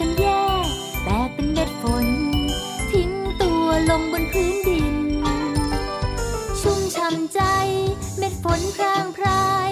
กันแยกแตกเป็นเม็ดฝน ทิ้งตัวลงบนพื้นดิน ชุ่มช่ำใจเม็ดฝนพรางพราย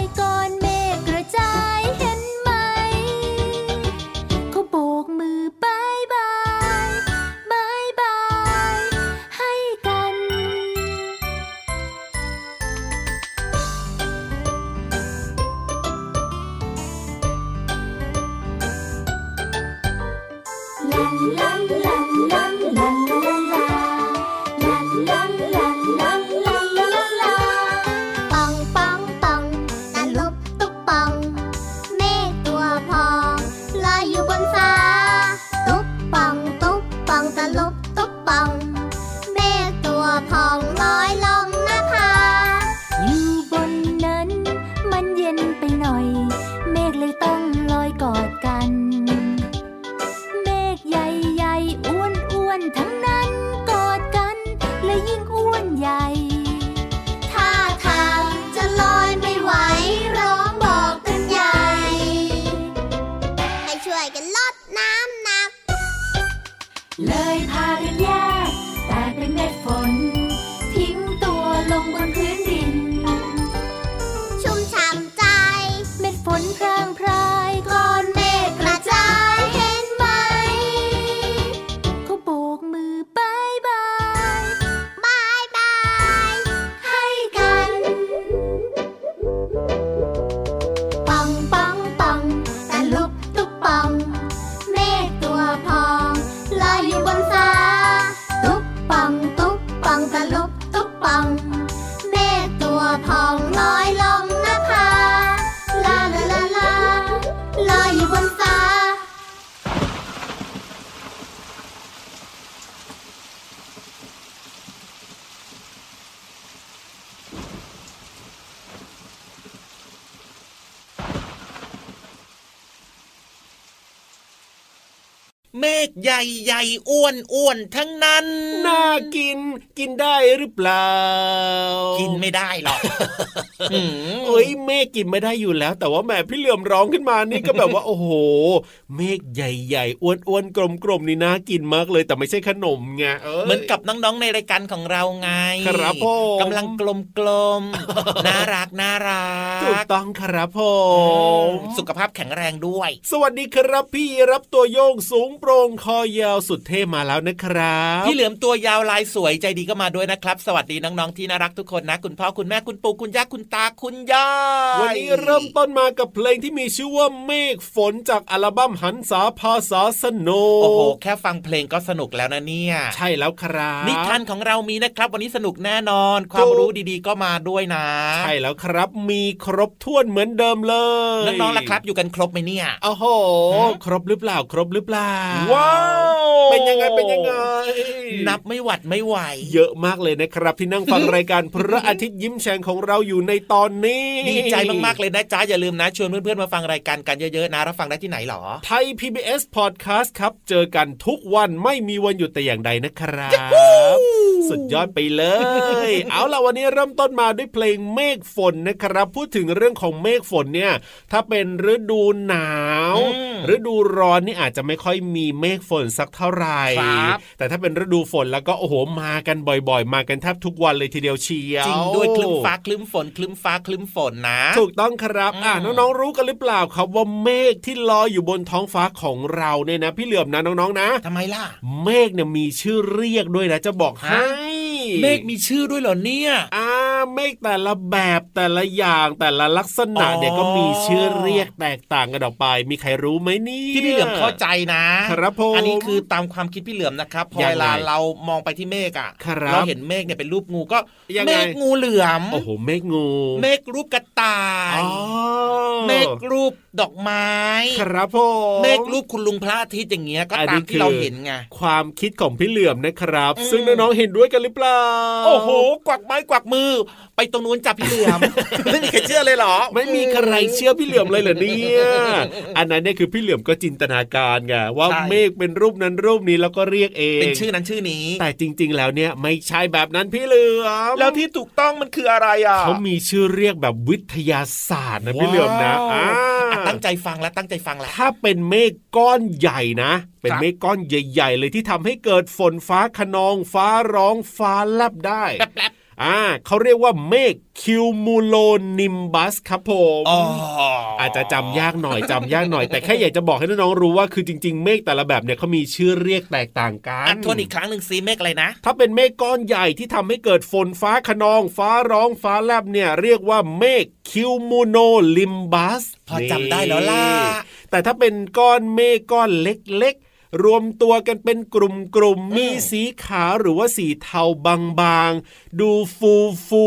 อ้วนอ้วนทั้งนั้น น่ากินกินได้หรือเปล่า กินไม่ได้หรอกหืม เอ้ยเมฆกินไม่ได้อยู่แล้ว แต่ว่าแหมพี่เหลื่อมร้องขึ้นมานี่ก็แบบว่าโอ้โห เมฆใหญ่ๆอ้วนๆกลมๆนี่น่ากินมากเลย แต่ไม่ใช่ขนมไงเออเหมือนกับน้องๆในรายการของเราไง ครับผมกำลังกลมกลมๆน่ารักน่ารักถูกต้องครับผอืมมสุขภาพแข็งแรงด้วย สวัสดีครับพี่รับตัวโยงสูงโปร่งคอยาวสุดเท่มาแล้วนะครับพี่เหลือมตัวยาวลายสวยใจดีก็มาด้วยนะครับ สวัสดีน้องๆที่น่ารักทุกคนนะ คุณพ่อคุณแม่คุณปู่คุณย่าคุณตาคุณยายวันนี้เริ่มต้นมากับเพลงที่มีชื่อว่าเมฆฝนจากอัลบั้มหันษาภาษาสนุโอ้โหกแค่ฟังเพลงก็สนุกแล้วนะเนี่ย ใช่แล้วครับนิทานของเรามีนะครับ วันนี้สนุกแน่นอน ความรู้ดีๆก็มาด้วยนะ ใช่แล้วครับมีครบถ้วนเหมือนเดิมเลยน้องๆล่ะครับ อยู่กันครบไหมเนี่ยโอ้โหฮะครบหรือเปล่า ครบหรือเปล่าว้าวเป็นยังไงเป็นยังไง นับไม่หวัดไม่ไหว เยอะมากเลยนะครับ ที่นั่งฟังรายการพระอาทิตย์ยิ้มแฉ่งของเราอยู่ในตอนนี้ ดีใจมากๆเลยนะจ๊ะอย่าลืมนะ ชวนเพื่อนๆมาฟังรายการกันเยอะๆนะรับฟังได้ที่ไหนหรอไทย PBS Podcast ครับ เจอกันทุกวันไม่มีวันหยุดแต่อย่างใดนะครับ สุดยอดไปเลย เอาล่ะวันนี้เริ่มต้นมาด้วยเพลงเมฆฝนนะครับ พูดถึงเรื่องของเมฆฝนเนี่ย ถ้าเป็นฤดูหนาวอืมฤดูร้อนนี่อาจจะไม่ค่อยมีเมฆฝนสักเท่าไหร่ครับแต่ถ้าเป็นฤดูฝนแล้วก็โอ้โหมากันบ่อยๆ มากันแทบทุกวันเลยทีเดียวเชียวจริงด้วยคลึ้มฟ้าคลึ้มฝนคลึ้มฟ้าคลึ้มฝนนะ ถูกต้องครับอะอืมน้องๆรู้กันหรือเปล่าครับว่าเมฆที่ลอยอยู่บนท้องฟ้าของเราเนี่ยนะ พี่เหลือมนะน้องๆนะทำไมล่ะ เมฆเนี่ยมีชื่อเรียกด้วยนะจะบอกให้ฮะ เมฆมีชื่อด้วยเหรอเนี่ยอ่าเมฆแต่ละแบบแต่ละอย่างแต่ละลักษณะอ๋อเนี่ยก็มีชื่อเรียกแตกต่างกันออกไป มีใครรู้ไหมนี่ที่พี่เหลือมเข้าใจนะครับผมอันนี้คือตามความคิดพี่เหลือมนะครับพอยังไงเวลาเรามองไปที่เมฆอะครับเราเห็นเมฆเนี่ยเป็นรูปงูก็ยังไงเมฆงูเหลือมโอ้โหเมฆงู เมฆรูปกระต่ายอ๋อเมฆรูปดอกไม้ ครับผมเมฆรูปคุณลุงพระอาทิตย์อย่างเงี้ยก็อันนี้ตามคือที่เราเห็นไงความคิดของพี่เหลือมนะครับอืมซึ่งน้องๆเห็นด้วยกันหรือเปล่าโอ้โห กวักไม้กวักมือ ไปตรงนู้นจับพี่เหลือม ไม่มีใครเชื่อเลยเหรอ ไม่มีใครเชื่อพี่เหลือมเลยเหรอเนี่ยอันนั้นเนี่ยคือพี่เหลือมก็จินตนาการไงว่าใช่เมฆเป็นรูปนั้นรูปนี้แล้วก็เรียกเองเป็นชื่อนั้นชื่อนี้ แต่จริง ๆ แล้วเนี่ยไม่ใช่แบบนั้นพี่เหลือมแล้วที่ถูกต้องมันคืออะไรอะเขามีชื่อเรียกแบบวิทยาศาสตร์นะพี่เหลือมนะว้าวอ่าอะ ตั้งใจฟังแล้วตั้งใจฟังแล้วถ้าเป็นเมฆก้อนใหญ่นะ เป็นครับเมฆก้อนใหญ่ ๆ เลยที่ทำให้เกิดฝนฟ้าขนองฟ้าร้องฟ้าแลบได้แป๊บ อ่าเขาเรียกว่าเมฆคิวมูโลนิมบัสครับผมๆอ๋ออาจจะจำยากหน่อยจำยากหน่อย แต่แค่อยากจะบอกให้น้องๆรู้ว่าคือจริง ๆ เมฆแต่ละแบบเนี่ยเขามีชื่อเรียกแตกต่างกัอะนทวนอีกครั้งหนึ่งซีเมฆอะไรนะ ถ้าเป็นเมฆก้อนใหญ่ที่ทำให้เกิดฝนฟ้าขนองฟ้าร้องฟ้าแลบเนี่ยเรียกว่าเมฆคิวมูโลนิมบัสพอจำได้แล้วล่ะแต่ถ้าเป็นก้อนเมฆก้อนเล็กๆ รวมตัวกันเป็นกลุ่มๆมีสีขาวหรือว่าสีเทาบางๆ ดูฟูฟู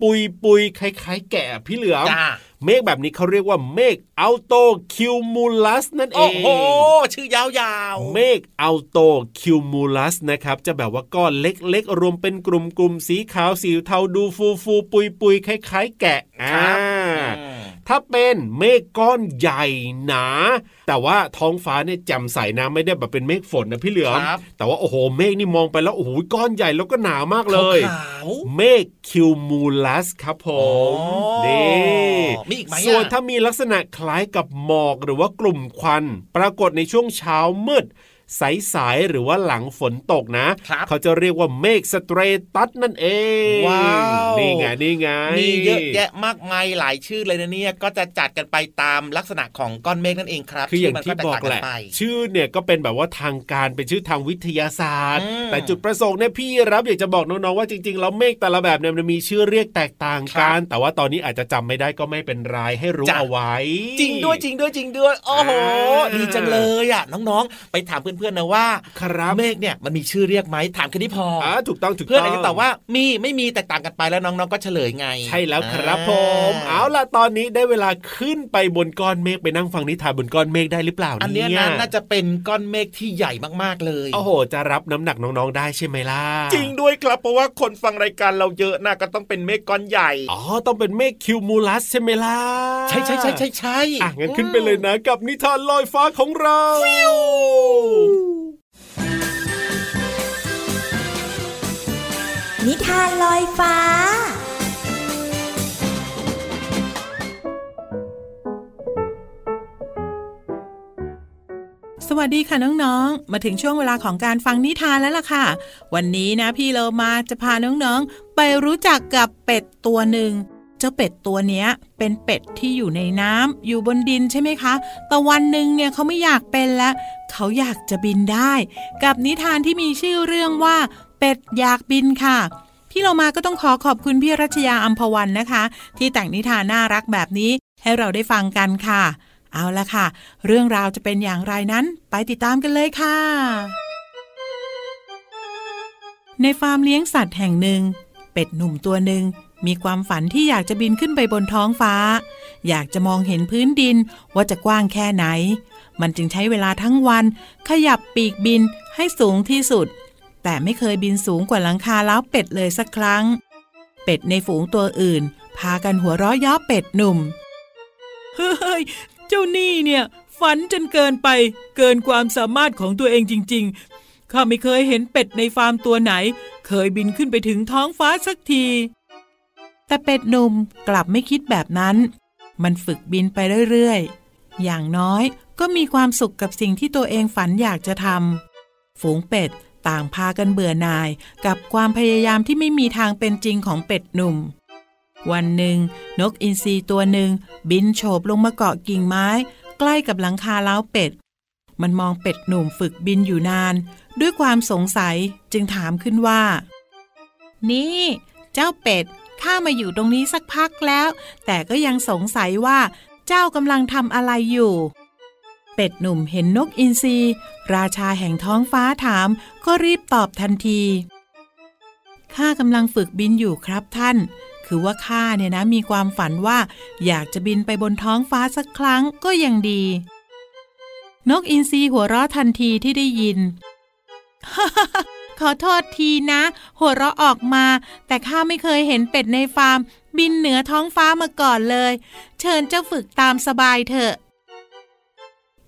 ปุยปุยๆคล้ายๆ แกะพี่เหลือมจ้า เมฆแบบนี้เขาเรียกว่าเมฆอัลโตคิวมูลัสนั่นเอโอ้งโห ชื่อยาวๆ เมฆอัลโตคิวมูลัสนะครับ จะแบบว่าก้อนเล็กๆ รวมเป็นกลุ่มๆ สีขาวสีเทาดูฟูฟูปุยปุยๆ คล้ายๆ แกะอ่าอืมถ้าเป็นเมฆก้อนใหญ่หนา แต่ว่าท้องฟ้าเนี่ยแจ่มใสนะไม่ได้แบบเป็นเมฆฝนนะพี่เหลือมครับแต่ว่าโอ้โหเมฆนี่มองไปแล้วโอ้โหก้อนใหญ่แล้วก็หนามากเลยขาวเมฆคิวมูลัสครับผมอ๋อนี่มีอีกไหมส่วนถ้ามีลักษณะคล้ายกับหมอกหรือว่ากลุ่มควัน ปรากฏในช่วงเช้ามืด ใสๆหรือว่าหลังฝนตกนะครับเขาจะเรียกว่าเมฆสเตรตัสนั่นเองว้าวนี่ไงนี่ไงมีเยอะแยะมากมายหลายชื่อเลยนะเนี่ยก็จะจัดกันไปตามลักษณะของก้อนเมฆนั่นเองครับคืออย่างชื่ที่มันบอกต่างแหละนไปชื่อเนี่ยก็เป็นแบบว่าทางการเป็นชื่อทางวิทยาศาสตร์อืมแต่จุดประสงค์เนี่ยพี่รับอยากจะบอกน้องๆว่าจริงๆแล้วเมฆแต่ละแบบเนี่ยมันมีชื่อเรียกแตกต่างกัน แต่ว่าตอนนี้อาจจะจำไม่ได้ก็ไม่เป็นไรให้รู้จ้ะเอาไว้ จริงด้วยจริงด้วยจริงด้วยโอ้โหอ่าดีจังเลยอะน้องๆ ไปถามเพื่อนๆนะว่าครับเมฆเนี่ยมันมีชื่อเรียกไหมถามแค่นี้พอออ่าถูกต้องถูกเพื่อนต้อาองจจะตอบว่ามีไม่มีแตกต่างกันไปแล้วน้องๆก็เฉลยไง ใช่แล้วครับอ่าผมเอาล่ะตอนนี้ได้เวลาขึ้นไปบนก้อนเมฆไปนั่งฟังนิทานบนก้อนเมฆได้หรือเปล่าอันเนี้ยนะน่าจะเป็นก้อนเมฆที่ใหญ่มากๆเลยโอ้โหจะรับน้ำหนักน้องๆได้ใช่ไหมล่ะจริงด้วยครับเพราะว่าคนฟังรายการเราเยอะนะก็ต้องเป็นเมฆก้อนใหญ่อ๋อต้องเป็นเมฆคิวมูลัสใช่ไหมล่ะใช่ใช่ใช่ใช่ใช่อะงั้นขึ้นไปเลยนะกับนิทานลอยฟ้าของเรานิทานลอยฟ้า สวัสดีค่ะน้องๆ มาถึงช่วงเวลาของการฟังนิทานแล้วล่ะค่ะ วันนี้นะพี่เรามาจะพาน้องๆ ไปรู้จักกับเป็ดตัวหนึ่ง เจ้าเป็ดตัวเนี้ย เป็นเป็ดที่อยู่ในน้ำอยู่บนดินใช่ไหมคะ แต่วันหนึ่งเนี่ยเขาไม่อยากเป็นแล้วเขาอยากจะบินได้ กับนิทานที่มีชื่อเรื่องว่า เป็ดอยากบินค่ะพี่เรามาก็ต้องขอขอบคุณพี่รัชยาอัมพวันนะคะ ที่แต่งนิทานน่ารักแบบนี้ให้เราได้ฟังกันค่ะ เอาละค่ะ เรื่องราวจะเป็นอย่างไรนั้น ไปติดตามกันเลยค่ะ ในฟาร์มเลี้ยงสัตว์แห่งหนึ่ง เป็ดหนุ่มตัวหนึ่ง มีความฝันที่อยากจะบินขึ้นไปบนท้องฟ้า อยากจะมองเห็นพื้นดินว่าจะกว้างแค่ไหน มันจึงใช้เวลาทั้งวัน ขยับปีกบินให้สูงที่สุด แต่ไม่เคยบินสูงกว่าหลังคาล้าเป็ดเลยสักครั้ง เป็ดในฝูงตัวอื่น พากันหัวเราะย้อเป็ดหนุ่ม เฮ้ย เจ้านี่เนี่ยฝันจนเกินไป เกินความสามารถของตัวเองจริง ๆ ข้าไม่เคยเห็นเป็ดในฟาร์มตัวไหน เคยบินขึ้นไปถึงท้องฟ้าสักที แต่เป็ดหนุ่มกลับไม่คิดแบบนั้น มันฝึกบินไปเรื่อยๆ อย่างน้อยก็มีความสุขกับสิ่งที่ตัวเองฝันอยากจะทำ ฝูงเป็ดต่างพากันเบื่อหน่ายกับความพยายามที่ไม่มีทางเป็นจริงของเป็ดหนุ่ม วันหนึ่ง นกอินทรีตัวหนึ่ง บินโฉบลงมาเกาะกิ่งไม้ ใกล้กับหลังคาเล้าเป็ด มันมองเป็ดหนุ่มฝึกบินอยู่นาน ด้วยความสงสัยจึงถามขึ้นว่า นี่ เจ้าเป็ด ข้ามาอยู่ตรงนี้สักพักแล้ว แต่ก็ยังสงสัยว่าเจ้ากำลังทำอะไรอยู่ เป็ดหนุ่มเห็นนกอินทรีราชาแห่งท้องฟ้าถาม ก็รีบตอบทันทีข้ากำลังฝึกบินอยู่ครับท่าน คือว่าข้าเนี่ยนะมีความฝันว่า อยากจะบินไปบนท้องฟ้าสักครั้งก็ยังดี นกอินทรีหัวเราะทันทีที่ได้ยิน ขอโทษทีนะ หัวเราะออกมา แต่ข้าไม่เคยเห็นเป็ดในฟาร์ม บินเหนือท้องฟ้ามาก่อนเลย เชิญเจ้าฝึกตามสบายเถอะ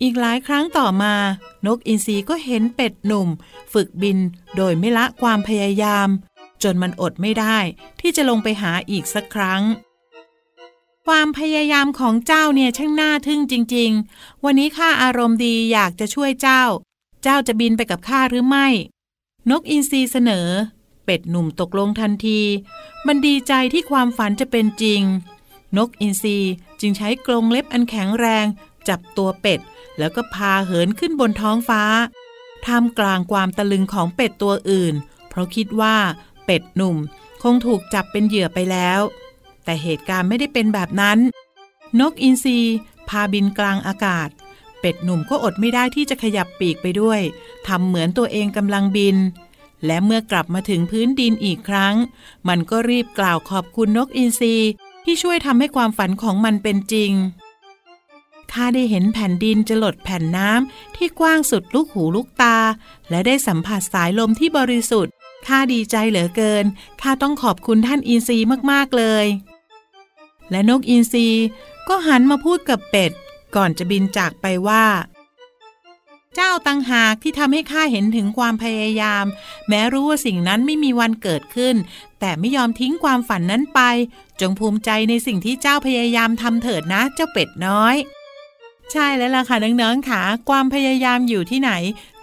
อีกหลายครั้งต่อมา นกอินทรีก็เห็นเป็ดหนุ่ม ฝึกบินโดยไม่ละความพยายาม จนมันอดไม่ได้ที่จะลงไปหาอีกสักครั้ง ความพยายามของเจ้าเนี่ยช่างน่าทึ่งจริง ๆ วันนี้ข้าอารมณ์ดีอยากจะช่วยเจ้า เจ้าจะบินไปกับข้าหรือไม่ นกอินทรีเสนอ เป็ดหนุ่มตกลงทันที มันดีใจที่ความฝันจะเป็นจริง นกอินทรีจึงใช้กรงเล็บอันแข็งแรง จับตัวเป็ด แล้วก็พาเหินขึ้นบนท้องฟ้าท่ามกลางความตะลึงของเป็ดตัวอื่น เพราะคิดว่าเป็ดหนุ่มคงถูกจับเป็นเหยื่อไปแล้ว แต่เหตุการณ์ไม่ได้เป็นแบบนั้น นกอินทรีพาบินกลางอากาศ เป็ดหนุ่มก็อดไม่ได้ที่จะขยับปีกไปด้วยทำเหมือนตัวเองกำลังบิน และเมื่อกลับมาถึงพื้นดินอีกครั้ง มันก็รีบกล่าวขอบคุณนกอินทรีที่ช่วยทำให้ความฝันของมันเป็นจริงข้าได้เห็นแผ่นดินจะหลดแผ่นน้ำที่กว้างสุดลูกหูลูกตา และได้สัมผัสสายลมที่บริสุทธิ์ข้าดีใจเหลือเกินข้าต้องขอบคุณท่านอินทรีมากๆเลย และนกอินทรีก็หันมาพูดกับเป็ด ก่อนจะบินจากไปว่า เจ้าตังหากที่ทำให้ข้าเห็นถึงความพยายาม แม้รู้ว่าสิ่งนั้นไม่มีวันเกิดขึ้น แต่ไม่ยอมทิ้งความฝันนั้นไป จงภูมิใจในสิ่งที่เจ้าพยายามทำเถิดนะเจ้าเป็ดน้อยใช่แล้วล่ะค่ะน้องๆค่ะความพยายามอยู่ที่ไหน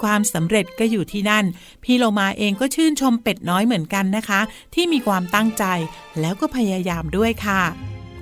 ความสำเร็จก็อยู่ที่นั่น พี่โลมาเองก็ชื่นชมเป็ดน้อยเหมือนกันนะคะ ที่มีความตั้งใจแล้วก็พยายามด้วยค่ะ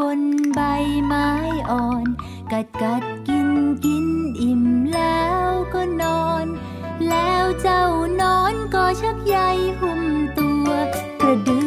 บนใบไม้อ่อน กัดกัดกินกินอิ่มแล้วก็นอน แล้วเจ้านอนก็ชักใยหุ้มตัวกระดึ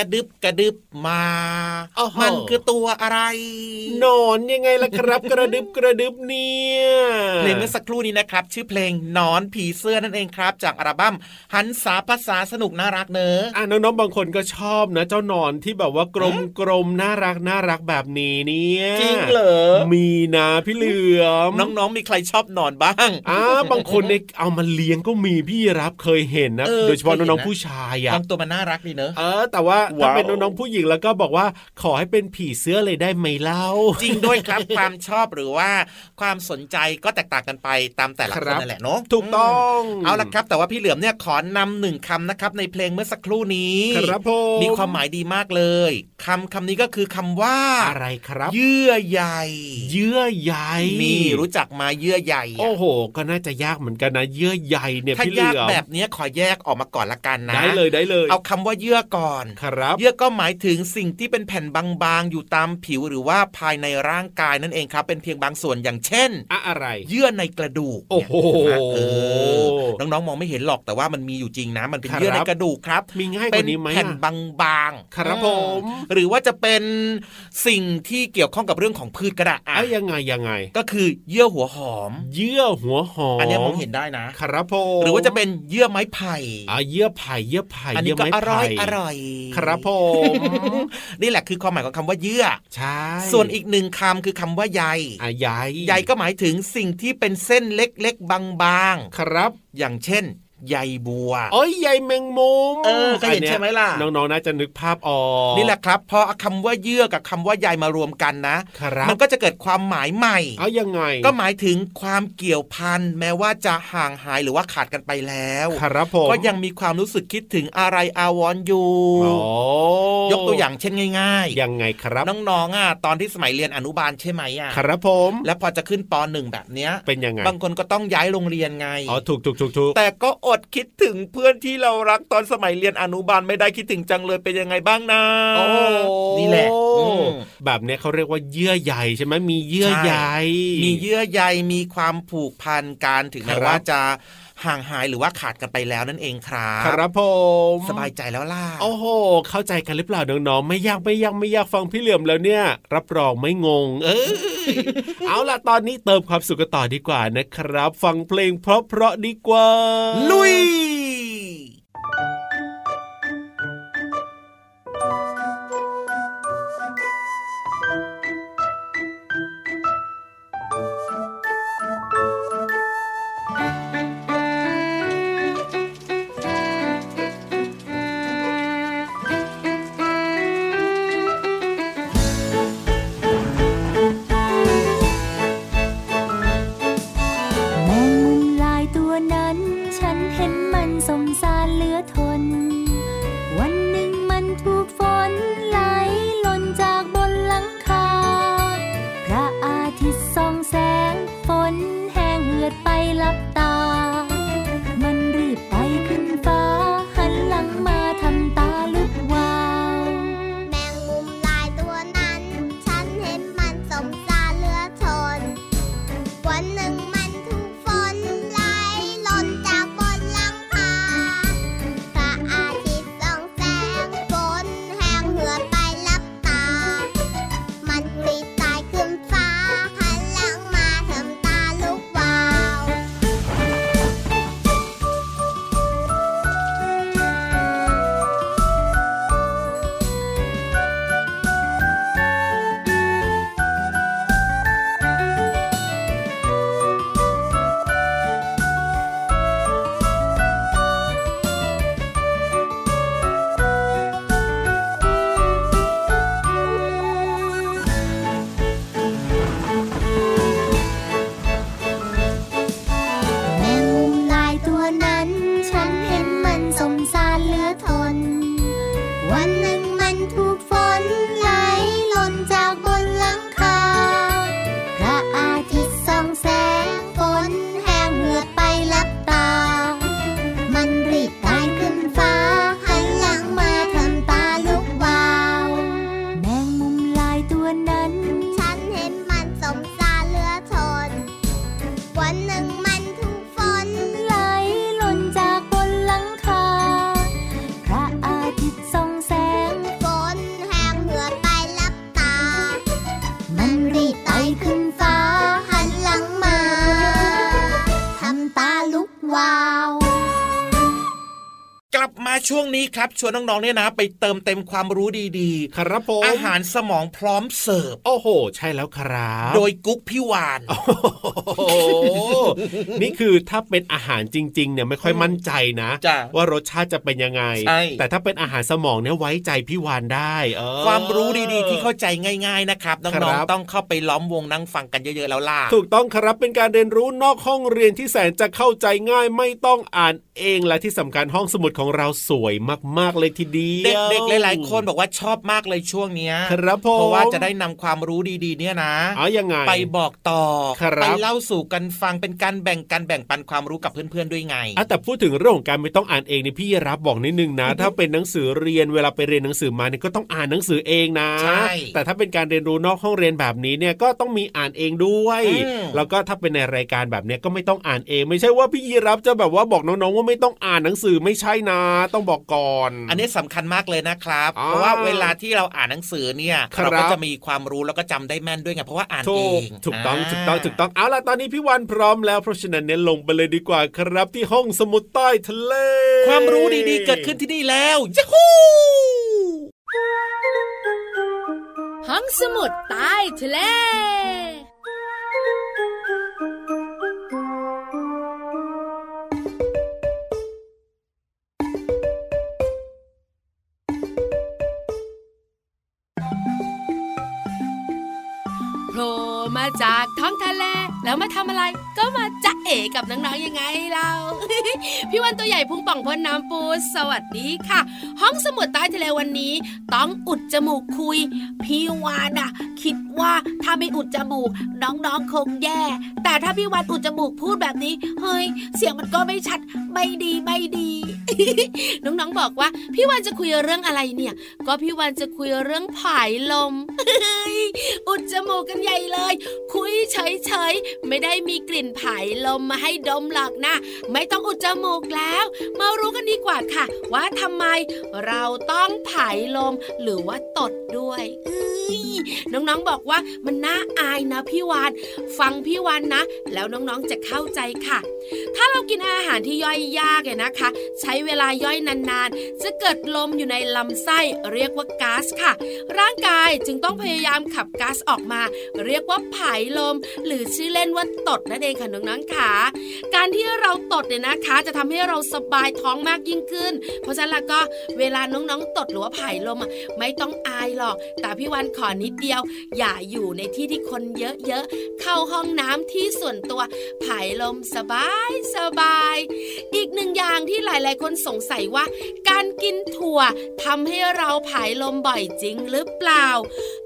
ระดึบกระดึบมา มันคือตัวอะไรนอนยังไงล่ะครับ กระดึบกระดึบเนี่ยเพลงเมื่อสักครู่นี้นะครับ ชื่อเพลงนอนผีเสื้อนั่นเองครับ จากอัลบั้มหันสาภาษาสนุกน่ารักเนอะอะน้องๆบางคนก็ชอบนะ เจ้านอนที่แบบว่ากลมกลมๆน่ารักน่ารักแบบนี้เนี่ยจริงเหรอมีนะพี่เหลือมน้องๆมีใครชอบนอนบ้างอ่าบางคนเนี่ยเอามาเลี้ยงก็มีพี่รับเคยเห็นนะเออโดยเฉพาะเคยเห็นน้องนะๆผู้ชายอะบางตัวมันน่ารักดีเนอะเออแต่ว่าถ้าว้าวเป็นน้องๆผู้หญิงแล้วก็บอกว่าขอให้เป็นผีเสื้อเลยได้ไหมเล่า จริงด้วยครับความชอบหรือว่าความสนใจก็แตกต่างกันไปตามแต่ละคครันบนั่นแหละเนาะถูกต้องมเอาละครับ แต่ว่าพี่เหลือมเนี่ยขอนำหนึ่งคำนะครับในเพลงเมื่อสักครู่นี้ครับผมมีความหมายดีมากเลยคำคำนี้ก็คือคำว่าอะไรครับ เยื่อใยเยื่อใยนี่รู้จักมาเยื่อใยอะโอ้โห ก็น่าจะยากเหมือนกันนะ เยื่อใยเนี่ยถ้าพี่เหลืยากอมแบบเนี้ยขอแยกออกมาก่อนละกันนะได้เลยได้เลย เอาคำว่าเยื่อก่อนครับ เยื่อก็หมายถึงสิ่งที่เป็นแผ่นบางๆ อยู่ตามผิวหรือว่าภายในร่างกายนั่นเองครับ เป็นเพียงบางส่วนอย่างเช่น อะอะไร เยื่อในกระดูกโอ้โหเนี่ยเออน้องๆมองไม่เห็นหรอกแต่ว่ามันมีอยู่จริงนะ มันเป็นครับเยื่อในกระดูกครับ มีง่ายกเป็นว่านี้ไหมแผ่นอะบางๆครับอืผมหรือว่าจะเป็นสิ่งที่เกี่ยวข้องกับเรื่องของพืชก็ได้อะเอ้ยยังไงยังไง ก็คือเยื่อหัวหอม เยื่อหัวหอม อันเนี้ยมองเห็นได้นะครับผมหรือว่าจะเป็นเยื่อไม้ไผ่อ่าเยื่อไผ่เยื่อไผ่อันเยื่นี้อก็ไม้อร่อยไผ่อร่อย ครับผมนี่แหละคือความหมายของคำว่าเยื่อใช่ส่วนอีกหนึ่งคำคือคำว่าใยอะใยใยก็หมายถึงสิ่งที่เป็นเส้นเล็กๆบางครับๆอย่างเช่น ใยบัวโอ้ยใยแมงมุมเออเคยเห็นอัใช่ไหมล่ะ น้องๆน่าจะนึกภาพออกนี่แหละครับพอเอาคำว่าเยื่อกับคำว่าใยมารวมกันนะครับมันก็จะเกิดความหมายใหม่เอายังไง ก็หมายถึงความเกี่ยวพันแม้ว่าจะห่างหายหรือว่าขาดกันไปแล้วครับผมก็ยังมีความรู้สึกคิดถึงอะไรอาวรณ์อยู่โอ้ยกตัวอย่างเช่นง่ายยังไงครับๆน้องๆอะตอนที่สมัยเรียนอนุบาลใช่ไหมอะครับผม แล้วพอจะขึ้นปหนึ่งแบบเนี้ยเป็นยังไงบางคนก็ต้องย้ายโรงเรียนไงอ๋อถูกถูกถูกถูกแต่ก็อดคิดถึงเพื่อนที่เรารักตอนสมัยเรียนอนุบาลไม่ได้คิดถึงจังเลยเป็นยังไงบ้างนะโอ้นี่แหละอืมแบบเนี้ยเขาเรียกว่าเยื่อใยใช่ไหมมีเยื่อใช่ใยมีเยื่อใยมีความผูกพันกันถึงแม้ครับว่าจะ ห่างหายหรือว่าขาดกันไปแล้วนั่นเองครับครับผมสบายใจแล้วล่ะโอ้โห เข้าใจกันหรือเปล่าน้องๆไม่ยากไม่ยากไม่ยากฟังพี่เหลี่ยมแล้วเนี่ย รับรองไม่งง เออเอาล่ะตอนนี้เติมความสุขกันต่อดีกว่านะครับ ฟังเพลงเพราะๆดีกว่า ลุย ครับชวนน้องๆเนี่ยนะ ไปเติมเต็มความรู้ดีครับผมๆอาหารสมองพร้อมเสิร์ฟ โอ้โห ใช่แล้วครับ โดยกุ๊กพี่วานโอ้โหนี่คือถ้าเป็นอาหารจริงๆเนี่ยไม่ค่อยมั่นใจนะจ้ะว่ารสชาติจะเป็นยังไงใช่แต่ถ้าเป็นอาหารสมองเนี่ยไว้ใจพี่วานได้เออความรู้ดีๆ ที่เข้าใจง่าย ๆนะครับคน้รัองบๆต้องเข้าไปล้อมวงนั่งฟังกันเยอะๆแล้วล่ะถูกต้องครับเป็นการเรียนรู้นอกห้องเรียนที่แสนจะเข้าใจง่ายไม่ต้องอ่านเองและที่สำคัญห้องสมุดของเราสวยมากๆเลยทีเดียวเด็กๆหลายๆคนบอกว่าชอบมากเลยช่วงเนี้ยครับผมเพราะว่าจะได้นำความรู้ดีๆ เนี่ยนะเอายังไงไปบอกต่อครับไปเล่าสู่กันฟังเป็นการแบ่งกันแบ่งปันความรู้กับเพื่อนๆด้วยไงอะแต่พูดถึงเรื่องของการไม่ต้องอ่านเองนี่พี่รับบอกนิดนึงนะ ถ้าเป็นหนังสือเรียนเวลาไปเรียนหนังสือมาเนี่ยก็ต้องอ่านหนังสือเองนะใช่แต่ถ้าเป็นการเรียนรู้นอกห้องเรียนแบบนี้เนี่ยก็ต้องมีอ่านเองด้วยอืมแล้วก็ถ้าเป็นในรายการแบบเนี้ยก็ไม่ต้องอ่านเอง ไม่ใช่ว่าพี่ยีรับจะแบบว่าบอกน้องๆว่าไม่ต้องอ่านหนังสือไม่ใช่นะ ต้องบอกก่อน อันนี้สำคัญมากเลยนะครับอ่าเพราะว่าเวลาที่เราอ่านหนังสือเนี่ยครับเราก็จะมีความรู้แล้วก็จำได้แม่นด้วยไงเพราะว่าอ่านถูเอกงถูกต้องาถูกต้องถูกต้องเอาล่ะตอนนี้พี่วันพร้อมแล้วเพราะฉะนั้นเนี่ยลงไปเลยดีกว่าครับที่ห้องสมุดใต้ทะเล ความรู้ดีๆ เกิดขึ้นที่นี่แล้วยูฮูห้องสมุดใต้ทะเล แล้วมาทำอะไรก็มาจะเอกับน้องๆยังไงเรา พี่วันตัวใหญ่พุงป่องพ้นน้ำปูสวัสดีค่ะ ห้องสมุดใต้ทะเลวันนี้ ต้องอุดจมูกคุย พี่วานอะคิดว่าถ้าไม่อุดจมูก น้องๆคงแย่ แต่ถ้าพี่วานอุดจมูกพูดแบบนี้ เฮ้ย เสียงมันก็ไม่ชัดไม่ดีไม่ดีน้องๆบอกว่า พี่วันจะคุยเรื่องอะไรเนี่ย ก็พี่วันจะคุยเรื่องผายลม อุดจมูกกันใหญ่เลย คุยเฉยๆ ไม่ได้มีกลิ่นผายลมมาให้ดมหรอกนะ ไม่ต้องอุดจมูกแล้ว มารู้กันดีกว่าค่ะ ว่าทำไมเราต้องผายลมหรือว่าตด ด้วยเอ้ยน้องๆบอกว่ามันน่าอายนะพี่วานฟังพี่วานนะ แล้วน้องๆจะเข้าใจค่ะ ถ้าเรากินอาหารที่ย่อยยากเนี่ยนะคะ ใช้เวลาย่อยนานๆ จะเกิดลมอยู่ในลำไส้เรียกว่าก๊าซค่ะ ร่างกายจึงต้องพยายามขับก๊าซออกมา เรียกว่าผายลม หรือชื่อเล่นว่าตดนั่นเองค่ะน้องๆค่ะการที่เราตดเนี่ยนะคะ จะทำให้เราสบายท้องมากยิ่งขึ้น เพราะฉะนั้นล้วก็เวลาน้องๆ ตดหรือว่าผายลมไม่ต้องอายหรอก แต่พี่วันขอนิดเดียว อย่าอยู่ในที่ที่คนเยอะๆ เข้าห้องน้ำที่ส่วนตัวผายลมสบายสบาย อีกหนึ่งอย่างที่หลายๆ คนสงสัยว่า การกินถั่วทำให้เราผายลมบ่อยจริงหรือเปล่า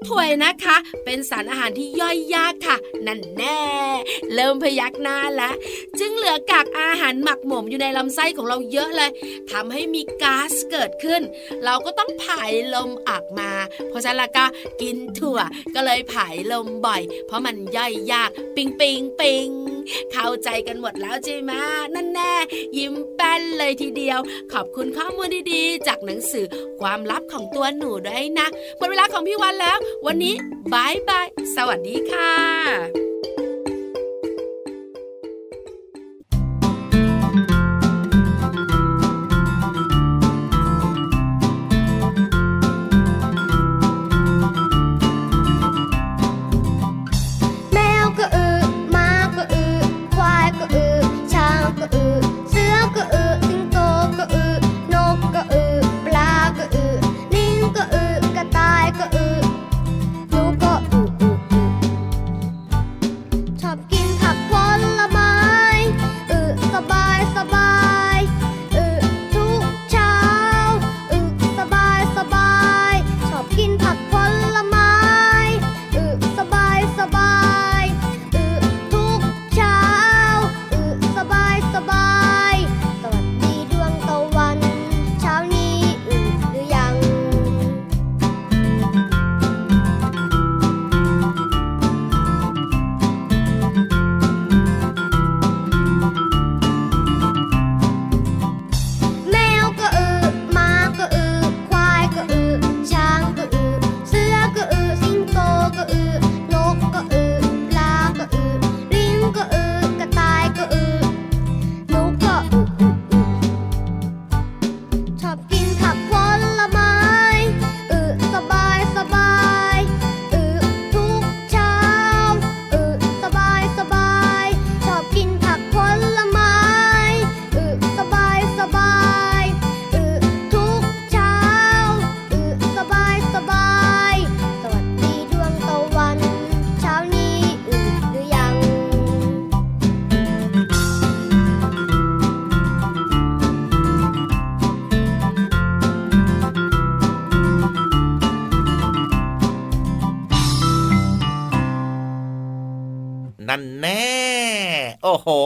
ถั่วนะคะ เป็นสารอาหารที่ย่อยยากค่ะ นั่นแน่ เริ่มพยักหน้าแล้วจึงเหลือกากอาหารหมักหมมอยู่ในลำไส้ของเราเยอะเลยทำให้มีก๊าซเกิดขึ้น เราก็ต้องผายลมออกมาเพราะฉะนั้นละก็กินถั่วก็เลยผายลมบ่อย เพราะมันย่อยยากปิงปิงปิงเข้าใจกันหมดแล้วใช่ไหมนั่นแน่ยิ้มแป้นเลยทีเดียว ขอบคุณข้อมูลดีๆ จากหนังสือความลับของตัวหนูด้วยนะหมดเวลาของพี่วันแล้ว วันนี้บายบายสวัสดีค่ะ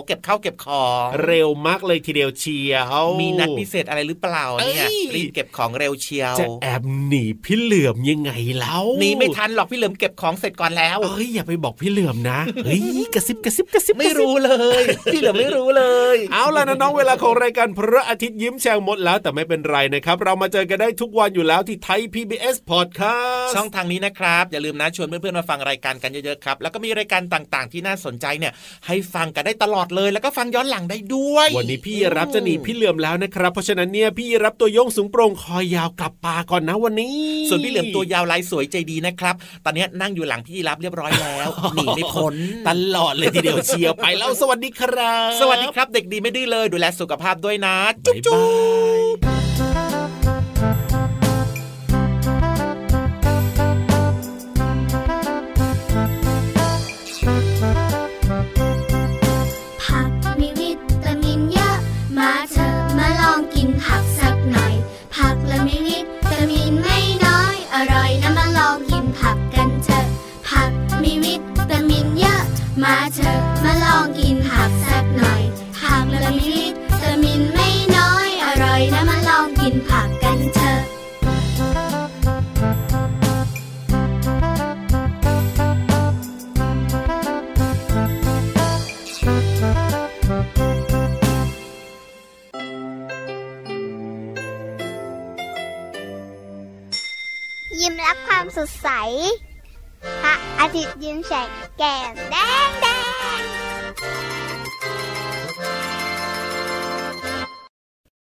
เก็บข้าวเก็บของเร็วมากเลยทีเดียวเชียวมีนัดพิเศษอะไรหรือเปล่าเนี่ยเอ้ยรีบเก็บของเร็วเชียว จะแอบหนีพี่เหลือมยังไงเล่าหนีไม่ทันหรอกพี่เหลิมเก็บของเสร็จก่อนแล้วเอ้ยอย่าไปบอกพี่เหลือมนะเฮ้ยกระซิบกระซิบกระซิบไม่รู้เลย พี่เหลิมไม่รู้เลย เอาล่ะนะน้องเวลาของรายการพระอาทิตย์ยิ้มแฉ่งหมดแล้วแต่ไม่เป็นไรนะครับ เรามาเจอกันได้ทุกวันอยู่แล้วที่ไทย PBS Podcast ช่องทางนี้นะครับ อย่าลืมนะชวนเพื่อนๆมาฟังรายการกันเยอะๆครับแล้วก็มีรายการต่างๆ ที่น่าสนใจเนี่ยให้ฟังกันได้ตลอดเลยแล้วก็ฟังย้อนหลังได้ด้วย วันนี้พี่รับจะหนีพี่เหลือมแล้วนะครับ เพราะฉะนั้นเนี่ยพี่รับตัวโยงสูงโปร่งคอยาวกลับป่าก่อนนะวันนี้ ส่วนพี่เหลือมตัวยาวลายสวยใจดีนะครับ ตอนนี้นั่งอยู่หลังพี่รับเรียบร้อยแล้วหนีไม่พ้นตลอดเลยทีเดียวเชียวไปแล้วสวัสดีครับ สวัสดีครับ เด็กดีไม่ดื้อเลยดูแลสุขภาพด้วยนะ จุ๊บบ๊ายจุ๊บายบ